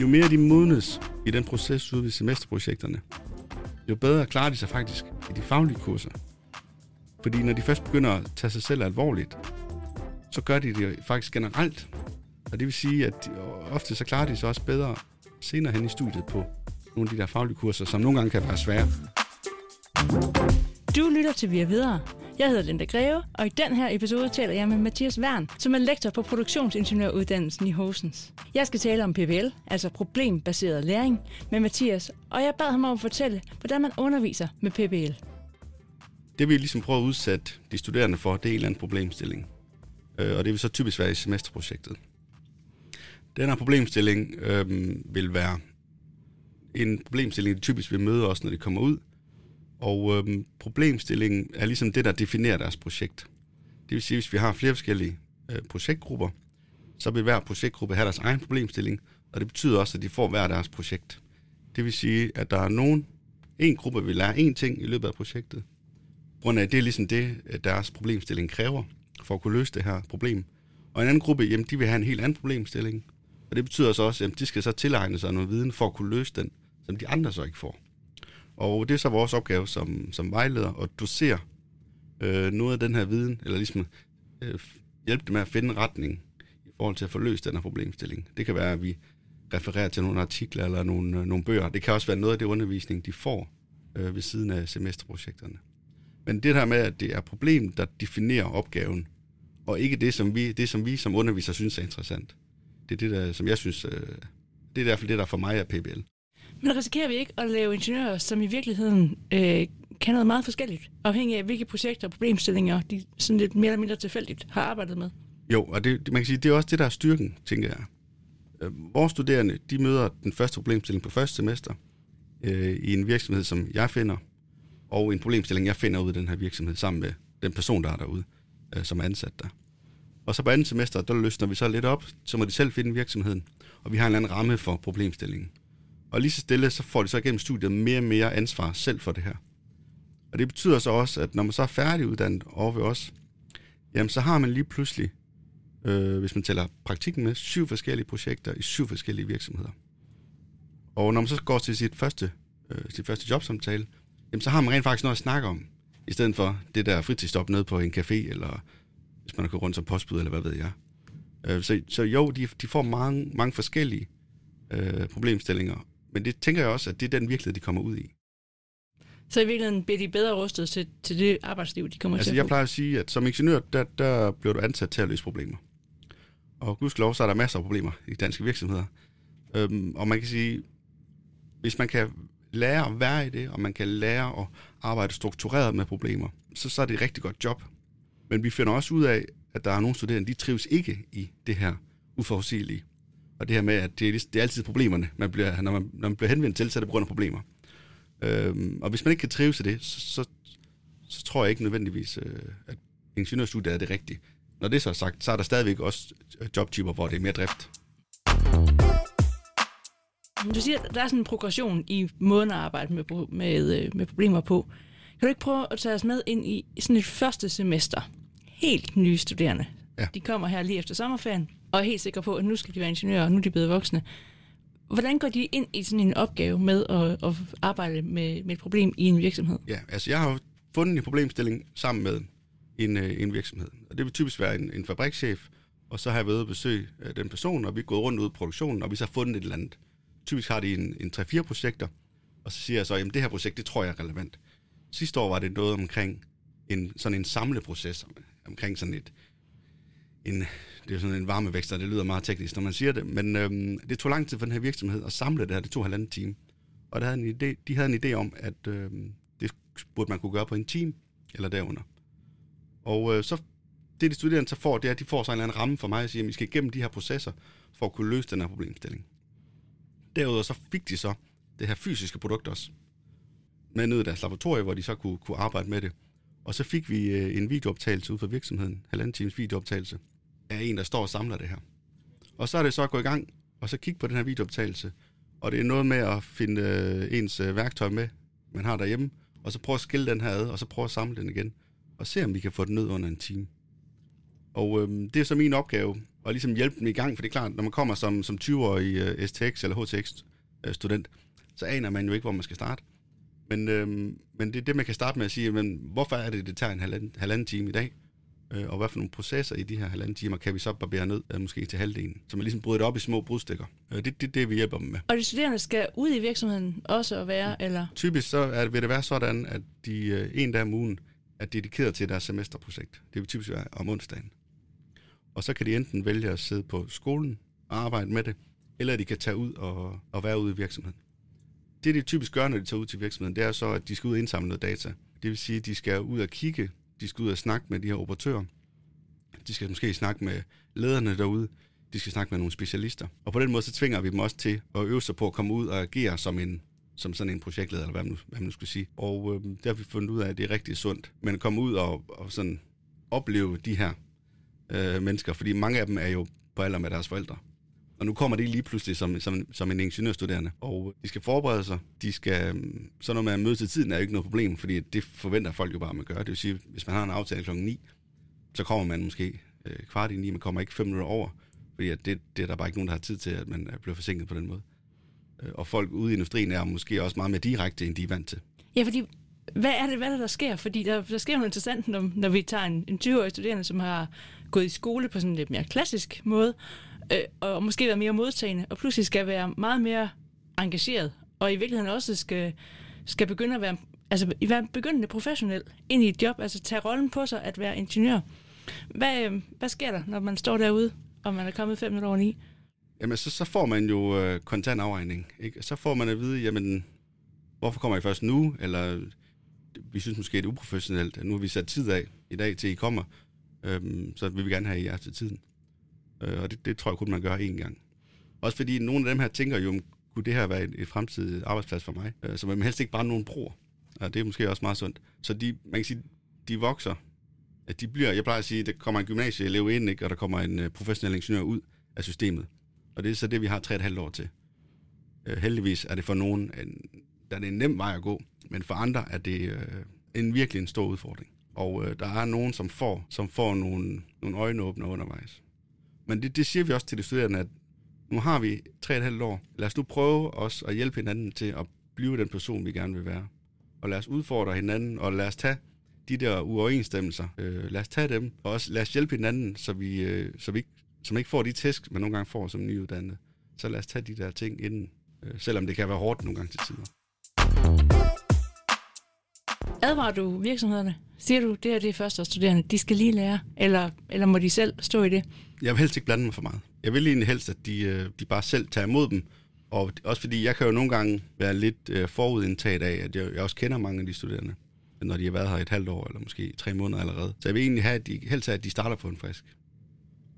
jo mere de modnes i den proces ude ved semesterprojekterne, jo bedre klarer de sig faktisk i de faglige kurser. Fordi når de først begynder at tage sig selv alvorligt, så gør de det faktisk generelt. Og det vil sige, at de, ofte så klarer de sig også bedre senere hen i studiet på nogle af de der faglige kurser, som nogle gange kan være svære. Du lytter til Vi er videre. Jeg hedder Linda Greve, og i den her episode taler jeg med Mathias Wern, som er lektor på produktionsingeniøruddannelsen i Horsens. Jeg skal tale om PBL, altså problembaseret læring, med Mathias, og jeg bad ham om at fortælle, hvordan man underviser med PBL. Det vi ligesom prøver at udsætte de studerende for, det er en eller anden problemstilling. Øh, og det vil så typisk være i semesterprojektet. Den her problemstilling øh, vil være en problemstilling, de typisk vil møde os, når de kommer ud. Og øh, problemstillingen er ligesom det, der definerer deres projekt. Det vil sige, hvis vi har flere forskellige øh, projektgrupper, så vil hver projektgruppe have deres egen problemstilling, og det betyder også, at de får hver deres projekt. Det vil sige, at der er nogen, en gruppe vil lære én ting i løbet af projektet, grund af, det er ligesom det, øh, deres problemstilling kræver, for at kunne løse det her problem. Og en anden gruppe, jamen, de vil have en helt anden problemstilling, og det betyder så også, at de skal så tilegne sig noget viden for at kunne løse den, som de andre så ikke får. Og det er så vores opgave som, som vejleder at dosere øh, noget af den her viden, eller ligesom øh, hjælpe dem med at finde retning i forhold til at få løst den her problemstilling. Det kan være, at vi refererer til nogle artikler eller nogle, øh, nogle bøger. Det kan også være noget af det undervisning, de får øh, ved siden af semesterprojekterne. Men det her med, at det er problem, der definerer opgaven, og ikke det, som vi, det, som vi som underviser synes er interessant. Det er det, der, som jeg synes, øh, det er i hvert fald det, der for mig er PBL. Men risikerer vi ikke at lave ingeniører, som i virkeligheden øh, kan noget meget forskelligt, afhængig af hvilke projekter og problemstillinger de sådan lidt mere eller mindre tilfældigt har arbejdet med? Jo, og det, man kan sige, det er også det, der er styrken, tænker jeg. Øh, vores studerende, de møder den første problemstilling på første semester øh, i en virksomhed, som jeg finder, og en problemstilling, jeg finder ud af den her virksomhed sammen med den person, der er derude, øh, som er ansat der. Og så på andet semester, der løsner vi så lidt op, så må de selv finde virksomheden, og vi har en eller anden ramme for problemstillingen. Og lige så stille, så får de så gennem studiet mere og mere ansvar selv for det her. Og det betyder så også, at når man så er færdiguddannet over ved os, jamen så har man lige pludselig, øh, hvis man tæller praktikken med, syv forskellige projekter i syv forskellige virksomheder. Og når man så går til sit første, øh, sit første jobsamtale, jamen så har man rent faktisk noget at snakke om, i stedet for det der fritidsstop nede på en café, eller hvis man har gået rundt som postbud, eller hvad ved jeg. Øh, så, så jo, de, de får mange, mange forskellige øh, problemstillinger, men det tænker jeg også, at det er den virkelighed, de kommer ud i. Så i virkeligheden bliver de bedre rustet til, til det arbejdsliv, de kommer altså, til at jeg plejer at sige, at som ingeniør, der, der bliver du ansat til at løse problemer. Og gudskelov, så er der masser af problemer i danske virksomheder. Øhm, og man kan sige, hvis man kan lære at være i det, og man kan lære at arbejde struktureret med problemer, så, så er det et rigtig godt job. Men vi finder også ud af, at der er nogle studerende, de trives ikke i det her uforudsigelige. Og det her med, at det er, det er altid problemerne, man bliver, når, man, når man bliver henvendt til, så er det på grund af problemer. Øhm, og hvis man ikke kan trives i det, så, så, så tror jeg ikke nødvendigvis, øh, at ingeniørstudiet er det rigtige. Når det så er sagt, så er der stadigvæk også jobtyper, hvor det er mere drift. Du siger, at der er sådan en progression i måden at arbejde med, med, øh, med problemer på. Kan du ikke prøve at tage os med ind i sådan et første semester? Helt nye studerende. Ja. De kommer her lige efter sommerferien og er helt sikre på, at nu skal de være ingeniører, og nu er de blevet voksne. Hvordan går de ind i sådan en opgave med at, at arbejde med, med et problem i en virksomhed? Ja, altså jeg har fundet en problemstilling sammen med en, øh, en virksomhed. Og det vil typisk være en, en fabrikschef, og så har jeg været ude besøge øh, den person, og vi er gået rundt ud i produktionen, og vi så har fundet et eller andet. Typisk har de en, en 3-4 projekter, og så siger jeg så, at det her projekt, det tror jeg er relevant. Sidste år var det noget omkring en, sådan en samleproces, omkring sådan et, en, det er sådan en varmevækster, det lyder meget teknisk, når man siger det, men øhm, det tog lang tid for den her virksomhed at samle det her, det tog halvanden time. Og der havde en idé, de havde en idé om, at øhm, det burde man kunne gøre på en time, eller derunder. Og øh, så det, de studerende så får, det er, at de får så en eller anden ramme for mig, og siger, at vi skal igennem de her processer, for at kunne løse den her problemstilling. Derudover så fik de så det her fysiske produkt også, med ned i deres laboratorie, hvor de så kunne, kunne arbejde med det. Og så fik vi øh, en videooptagelse ud fra virksomheden, halvanden times videooptagelse, af en, der står og samler det her. Og så er det så at gå i gang, og så kigge på den her videooptagelse. Og det er noget med at finde øh, ens øh, værktøj med, man har derhjemme, og så prøve at skille den her ad, og så prøve at samle den igen, og se om vi kan få den ned under en time. Og øh, det er så min opgave at ligesom hjælpe dem i gang, for det er klart, når man kommer som, som 20-årig øh, STX eller HTX-student, øh, så aner man jo ikke, hvor man skal starte. Men, øh, men det er det, man kan starte med at sige, men hvorfor er det, det tager en halvanden, halvanden time i dag? Øh, og hvad for nogle processer i de her halvanden timer kan vi så barbere ned, øh, måske til halvdelen. Så man ligesom bryder det op i små brudstykker. Øh, det er det, det, vi hjælper dem med. Og de studerende skal ud i virksomheden også at være, eller? Typisk så er, vil det være sådan, at de øh, en dag om ugen er dedikeret til deres semesterprojekt. Det vil typisk være om onsdagen. Og så kan de enten vælge at sidde på skolen og arbejde med det, eller de kan tage ud og, og være ude i virksomheden. Det, de typisk gør, når de tager ud til virksomheden, det er så, at de skal ud og indsamle noget data. Det vil sige, at de skal ud og kigge, de skal ud og snakke med de her operatører. De skal måske snakke med lederne derude. De skal snakke med nogle specialister. Og på den måde, så tvinger vi dem også til at øve sig på at komme ud og agere som en som sådan en projektleder, eller hvad man, hvad man nu skal sige. Og øh, det har vi fundet ud af, at det er rigtig sundt. Men at komme ud og, og sådan opleve de her øh, mennesker, fordi mange af dem er jo på alder med deres forældre. Og nu kommer det lige pludselig som, som, som en ingeniørstuderende, og de skal forberede sig. De skal, mm, så når man mødes til tiden, er jo ikke noget problem, fordi det forventer folk jo bare, at man gør. Det vil sige, hvis man har en aftale klokken 9, så kommer man måske øh, kvart i 9, man kommer ikke fem minutter over, fordi at det, det er der bare ikke nogen, der har tid til, at man bliver forsinket på den måde. Øh, og folk ude i industrien er måske også meget mere direkte, end de er vant til. Ja, fordi hvad er det, hvad der, der sker? Fordi der, der sker noget interessant, når, når vi tager en, en 20-årig studerende, som har gået i skole på sådan en lidt mere klassisk måde, øh, og måske være mere modtagende, og pludselig skal være meget mere engageret, og i virkeligheden også skal, skal begynde at være, altså være begyndende professionel ind i et job, altså tage rollen på sig at være ingeniør. Hvad, øh, hvad sker der, når man står derude, og man er kommet fem minutter over ni? Jamen, så, så får man jo øh, kontant afregning. Ikke? Så får man at vide, jamen, hvorfor kommer I først nu? Eller vi synes måske, det er uprofessionelt. Nu har vi sat tid af i dag til, I kommer. Øhm, så vil vi gerne have jer til tiden. Øh, og det, det tror jeg kun, man gør én gang. Også fordi nogle af dem her tænker jo, kunne det her være et, et fremtidigt arbejdsplads for mig? Øh, så man helst ikke bare nogen broer. Og det er måske også meget sundt. Så de, man kan sige, de vokser. At de bliver, jeg plejer at sige, der kommer en gymnasieelev ind, ikke, og der kommer en øh, professionel ingeniør ud af systemet. Og det er så det, vi har tre et halvt år til. Øh, heldigvis er det for nogen, en, der er det en nem vej at gå, men for andre er det øh, en virkelig en stor udfordring. Og øh, der er nogen, som får, som får nogle, nogle øjenåbner undervejs. Men det, det siger vi også til de studerende, at nu har vi tre et halvt år. Lad os nu prøve os at hjælpe hinanden til at blive den person, vi gerne vil være. Og lad os udfordre hinanden, og lad os tage de der uoverensstemmelser. Øh, lad os tage dem, og også lad os hjælpe hinanden, så vi, øh, så vi ikke, som ikke får de tæsk, man nogle gange får som nyuddannet. Så lad os tage de der ting inden, øh, selvom det kan være hårdt nogle gange til tider. Advarer du virksomhederne? Siger du, det her det første studerende, de skal lige lære, eller, eller må de selv stå i det? Jeg vil helst ikke blande mig for meget. Jeg vil egentlig helst, at de, øh, de bare selv tager imod dem, og også fordi jeg kan jo nogle gange være lidt øh, forudindtaget af, at jeg, jeg også kender mange af de studerende, når de har været her et halvt år, eller måske tre måneder allerede. Så jeg vil egentlig have, at de, helst have, at de starter på en frisk.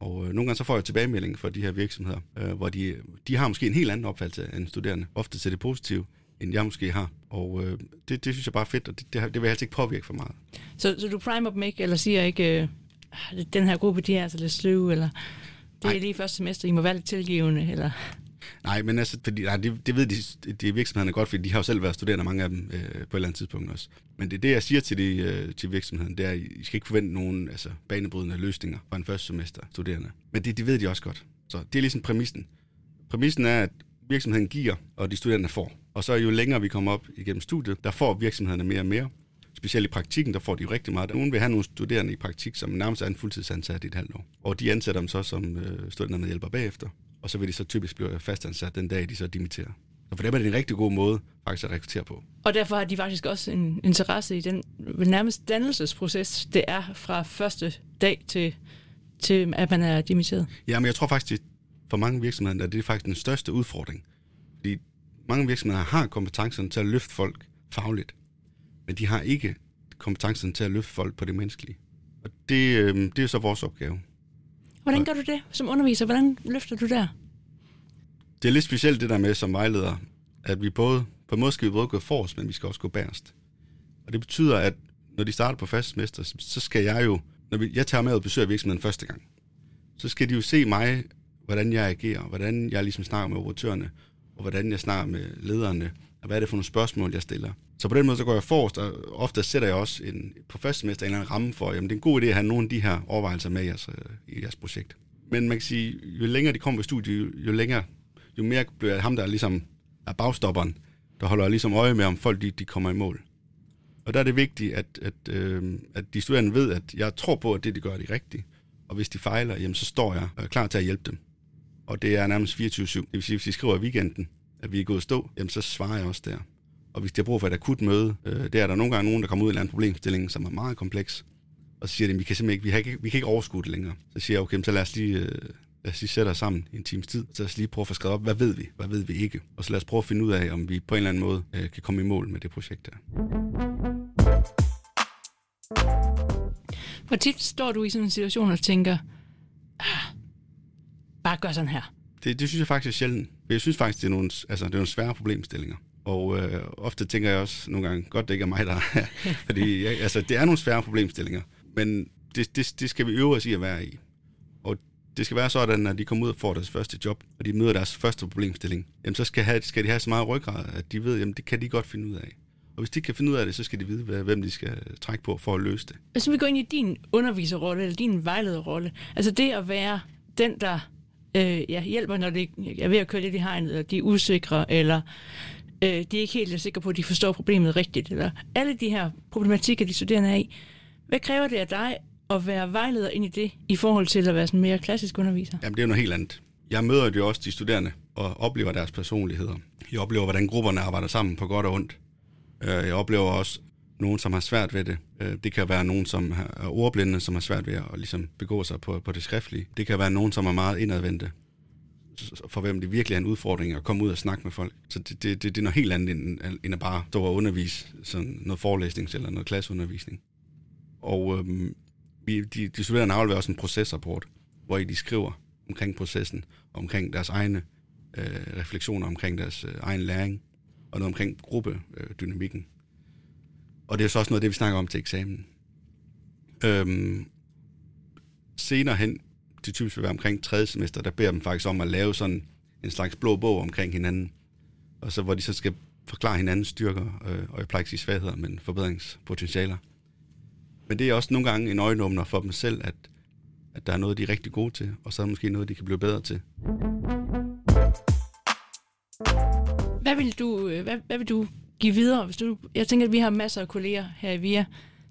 Og øh, nogle gange så får jeg tilbagemelding fra de her virksomheder, øh, hvor de, de har måske en helt anden opfattelse end studerende. Ofte til det positive, end jeg måske har. Og øh, det, det synes jeg bare er fedt, og det, det, det vil jeg altså ikke påvirke for meget. Så, så du primer dem ikke, eller siger ikke, øh, den her gruppe, de er altså lidt sløve, eller det er Ej. lige første semester, I må være lidt tilgivende, eller... Nej, men altså, fordi, nej, det, det ved de, de virksomhederne godt, fordi de har jo selv været studerende, mange af dem, øh, på et eller andet tidspunkt også. Men det, det jeg siger til, de, øh, til virksomheden, det er, at I skal ikke forvente nogen altså, banebrydende løsninger fra en første semester studerende. Men det, det ved de også godt. Så det er ligesom præmissen. Præmissen er, at virksomheden giver, og de studerende får. Og så jo længere vi kommer op igennem studiet, der får virksomhederne mere og mere. Specielt i praktikken, der får de rigtig meget. Nogen vil have nogle studerende i praktik, som nærmest er en fuldtidsansat i et halvt år. Og de ansætter dem så som øh, studerende hjælper bagefter. Og så vil de så typisk blive fastansat den dag, de så dimitterer. Og for dem er det en rigtig god måde faktisk at rekruttere på. Og derfor har de faktisk også en interesse i den nærmest dannelsesproces, det er fra første dag til, til at man er dimitteret. Ja, men jeg tror faktisk, for mange virksomheder, at det er faktisk den største udfordring. Fordi mange virksomheder har kompetencen til at løfte folk fagligt, men de har ikke kompetencen til at løfte folk på det menneskelige. Og det, øh, det er så vores opgave. Hvordan gør du det som underviser? Hvordan løfter du der? Det er lidt specielt det der med som vejleder, at vi både, på en måde skal vi både gå forrest, men vi skal også gå bærest. Og det betyder, at når de starter på fast semester, så skal jeg jo, når jeg tager med og besøger virksomheden første gang, så skal de jo se mig, hvordan jeg agerer, hvordan jeg ligesom snakker med operatørerne, og hvordan jeg snakker med lederne, og hvad er det for nogle spørgsmål, jeg stiller. Så på den måde, så går jeg forrest, og ofte sætter jeg også en, på første semester en eller anden ramme for, jamen det er en god idé at have nogle af de her overvejelser med i jeres, øh, i jeres projekt. Men man kan sige, jo længere de kommer på studiet, jo, jo længere, jo mere bliver jeg ham, der ligesom er bagstopperen, der holder ligesom øje med, om folk de, de kommer i mål. Og der er det vigtigt, at, at, øh, at de studerende ved, at jeg tror på, at det, de gør, er det rigtige. Og hvis de fejler, jamen, så står jeg øh, klar til at hjælpe dem. Og det er nærmest 24-7. Det vil sige, hvis de skriver i weekenden, at vi er gået stå, jamen, så svarer jeg også der. Og hvis de har brug for et akut møde, øh, det er der nogle gange nogen, der kommer ud i en anden problemstilling, som er meget kompleks, og så siger de, vi kan simpelthen ikke, vi, har ikke, vi kan ikke overskue det længere. Så siger jeg, okay, så lad os lige, øh, lad os lige sætte os sammen i en times tid, så lad os lige prøve at få skrevet op, hvad ved vi, hvad ved vi ikke, og så lad os prøve at finde ud af, om vi på en eller anden måde øh, kan komme i mål med det projekt her. Hvor tit står du i sådan en situation og tænker, bare gør sådan her? Det, det synes jeg faktisk er sjældent. Jeg synes faktisk, det er nogle, altså, det er nogle svære problemstillinger. Og øh, ofte tænker jeg også nogle gange, godt det ikke er mig, der er Fordi jeg, altså, det er nogle svære problemstillinger. Men det, det, det skal vi øve os i at være i. Og det skal være sådan, at de kommer ud og får deres første job, og de møder deres første problemstilling, jamen så skal, have, skal de have så meget ryggrad, at de ved, at det kan de godt finde ud af. Og hvis de kan finde ud af det, så skal de vide, hvem de skal trække på for at løse det. Hvis vi går ind i din underviserrolle, eller din vejlederrolle, altså det at være den, der øh, ja, hjælper, når det er ved at køre lidt i hegnet, eller de er usikre, eller øh, de er ikke helt sikre på, at de forstår problemet rigtigt, eller alle de her problematikker, de studerende er i. Hvad kræver det af dig at være vejleder ind i det, i forhold til at være sådan mere klassisk underviser? Jamen, det er jo noget helt andet. Jeg møder jo også de studerende og oplever deres personligheder. Jeg oplever, hvordan grupperne arbejder sammen på godt og ondt. Øh, jeg oplever også nogen, som har svært ved det. Øh, det kan være nogen, som er ordblinde, som har svært ved at ligesom begå sig på, på det skriftlige. Det kan være nogen, som er meget indadvendte, for hvem det virkelig er en udfordring at komme ud og snakke med folk. Så det, det, det, det er noget helt andet, end, end at bare stå og undervise sådan noget forelæsning eller noget klasseundervisning. Og øhm, vi, de, de studerende afleverer også en procesrapport, hvor de skriver omkring processen, omkring deres egne øh, refleksioner omkring deres øh, egen læring, og noget omkring gruppedynamikken. Og det er så også noget af det, vi snakker om til eksamen. Øhm, senere hen, det typisk vil være omkring tredje semester, der beder dem faktisk om at lave sådan en slags blå bog omkring hinanden, og så hvor de så skal forklare hinandens styrker, øh, og jeg plejer ikke sige svagheder, men forbedringspotentialer. Men det er også nogle gange en øjenåbner for dem selv, at, at der er noget, de er rigtig gode til, og så er der måske noget, de kan blive bedre til. Hvad vil du, øh, hvad, hvad vil du give videre? Hvis du, jeg tænker, at vi har masser af kolleger her i VIA,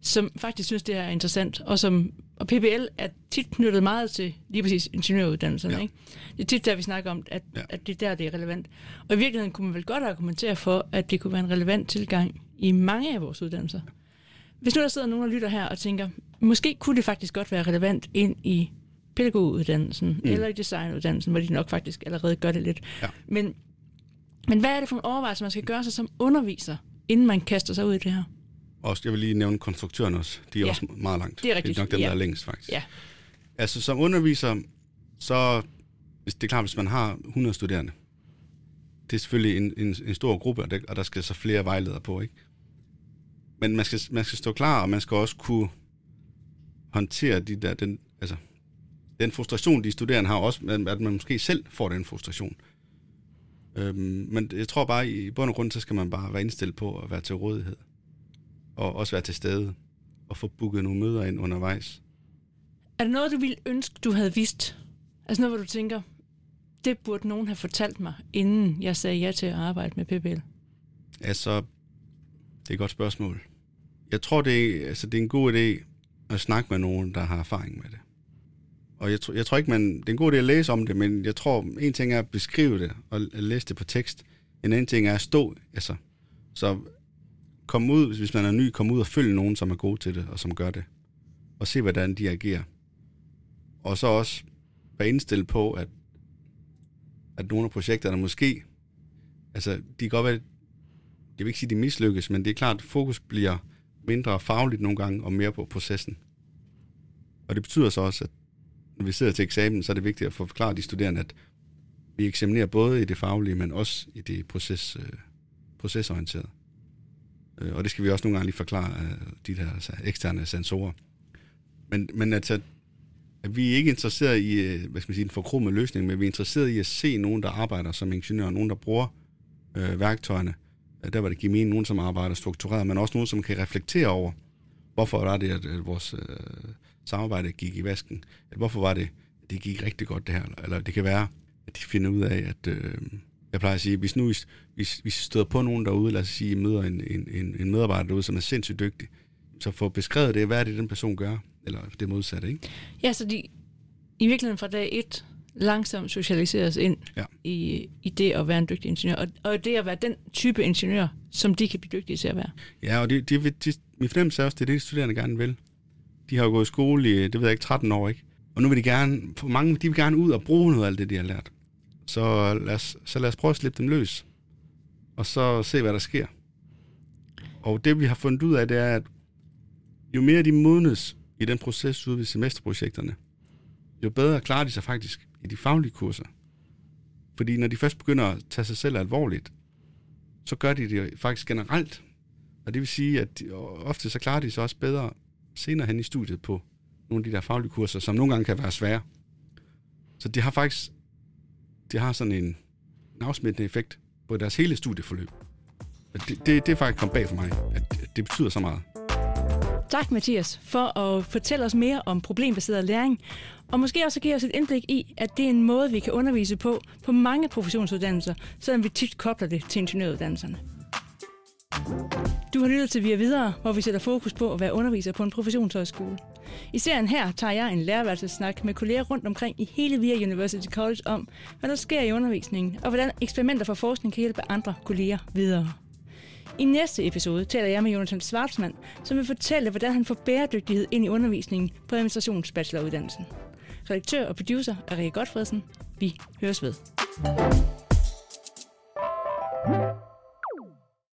som faktisk synes, det er interessant, og som og PBL er tit knyttet meget til lige præcis ingeniøruddannelserne. Ja. Ikke? Det er tit der, vi snakker om, at, ja. at det er der, det er relevant. Og i virkeligheden kunne man vel godt argumentere for, at det kunne være en relevant tilgang i mange af vores uddannelser. Hvis nu der sidder nogen og lytter her og tænker, måske kunne det faktisk godt være relevant ind i pædagoguddannelsen mm. eller i designuddannelsen, hvor de nok faktisk allerede gør det lidt. Ja. Men, men hvad er det for en overvejelse, man skal gøre sig som underviser, inden man kaster sig ud i det her? Også, jeg vil lige nævne konstruktøren også. De er ja. også meget langt. Det er rigtigt. Det er nok dem, ja. der er længst, faktisk. Ja. Altså, som underviser, så det er klart, hvis man har 100 studerende, det er selvfølgelig en, en, en stor gruppe, og der, og der skal så flere vejledere på, ikke? Men man skal, man skal stå klar, og man skal også kunne håndtere de der, den, altså, den frustration, de studerende har, også at man måske selv får den frustration. Øhm, men jeg tror bare, i bund og grund, så skal man bare være indstillet på at være til rådighed. Og også være til stede og få booket nogle møder ind undervejs. Er der noget, du ville ønske, du havde vidst? Altså noget, hvor du tænker, det burde nogen have fortalt mig, inden jeg sagde ja til at arbejde med PBL? Altså, det er et godt spørgsmål. Jeg tror, det er, altså, det er en god idé at snakke med nogen, der har erfaring med det. Og jeg, tror, jeg tror ikke, man, det er en god idé at læse om det, men jeg tror, en ting er at beskrive det og læse det på tekst. En anden ting er at stå, altså, så kom ud, hvis man er ny, kom ud og følg nogen, som er gode til det, og som gør det. Og se, hvordan de agerer. Og så også være indstillet på, at, at nogle af projekterne måske, altså, de kan godt være, jeg vil ikke sige, de mislykkes, men det er klart, at fokus bliver mindre fagligt nogle gange, og mere på processen. Og det betyder så også, at når vi sidder til eksamen, så er det vigtigt at få forklaret de studerende, at vi eksaminerer både i det faglige, men også i det proces, øh, procesorienterede. Øh, og det skal vi også nogle gange lige forklare øh, de der altså, eksterne sensorer. Men, men altså, at vi er ikke interesseret i, øh, hvad skal man sige, en forkrummet løsning, men vi er interesseret i at se nogen, der arbejder som ingeniør, nogen, der bruger øh, værktøjerne, der var det give mening, nogen som arbejder struktureret, men også nogen, som kan reflektere over, hvorfor er det, at, at vores øh, samarbejde gik i vasken? Eller hvorfor var det, at det gik rigtig godt det her? Eller det kan være, at de finder ud af, at... Øh, jeg plejer at sige, hvis nu hvis, hvis støder på nogen derude, lad os sige, møder en, en, en medarbejder derude, som er sindssygt dygtig, så få beskrevet det, hvad er det, den person gør, eller det modsatte, ikke? Ja, så de i virkeligheden fra dag et langsomt socialiseres ind ja. i, i det at være en dygtig ingeniør, og, og det at være den type ingeniør, som de kan blive dygtige til at være. Ja, og det, de, de, min fornemmelse er også, det er det, de studerende gerne vil. De har jo gået i skole i, det ved jeg ikke, 13 år, ikke? Og nu vil de gerne, for mange, de vil gerne ud og bruge noget af alt det, de har lært. Så lad os, så lad os prøve at slippe dem løs, og så se, hvad der sker. Og det, vi har fundet ud af, det er, at jo mere de modnes i den proces ude ved semesterprojekterne, jo bedre klarer de sig faktisk i de faglige kurser. Fordi når de først begynder at tage sig selv alvorligt, så gør de det faktisk generelt. Og det vil sige, at de, ofte så klarer de sig også bedre senere hen i studiet på nogle af de der faglige kurser, som nogle gange kan være svære. Så det har faktisk det har sådan en, en afsmittende effekt på deres hele studieforløb. Det, det, det er faktisk kommet bag for mig, at det betyder så meget. Tak, Mathias, for at fortælle os mere om problembaseret læring, og måske også give os et indblik i, at det er en måde, vi kan undervise på på mange professionsuddannelser, selvom vi tit kobler det til ingeniøruddannelserne. Du har lyttet til Via Videre, hvor vi sætter fokus på at være underviser på en professionshøjskole. I serien her tager jeg en lærerværelsesnak med kolleger rundt omkring i hele Via University College om, hvad der sker i undervisningen, og hvordan eksperimenter for forskning kan hjælpe andre kolleger videre. I næste episode taler jeg med Jonathan Schwarzmann, som vil fortælle, hvordan han får bæredygtighed ind i undervisningen på administrationsbacheloruddannelsen. Redaktør og producer er Rikke Godfredsen. Vi høres ved.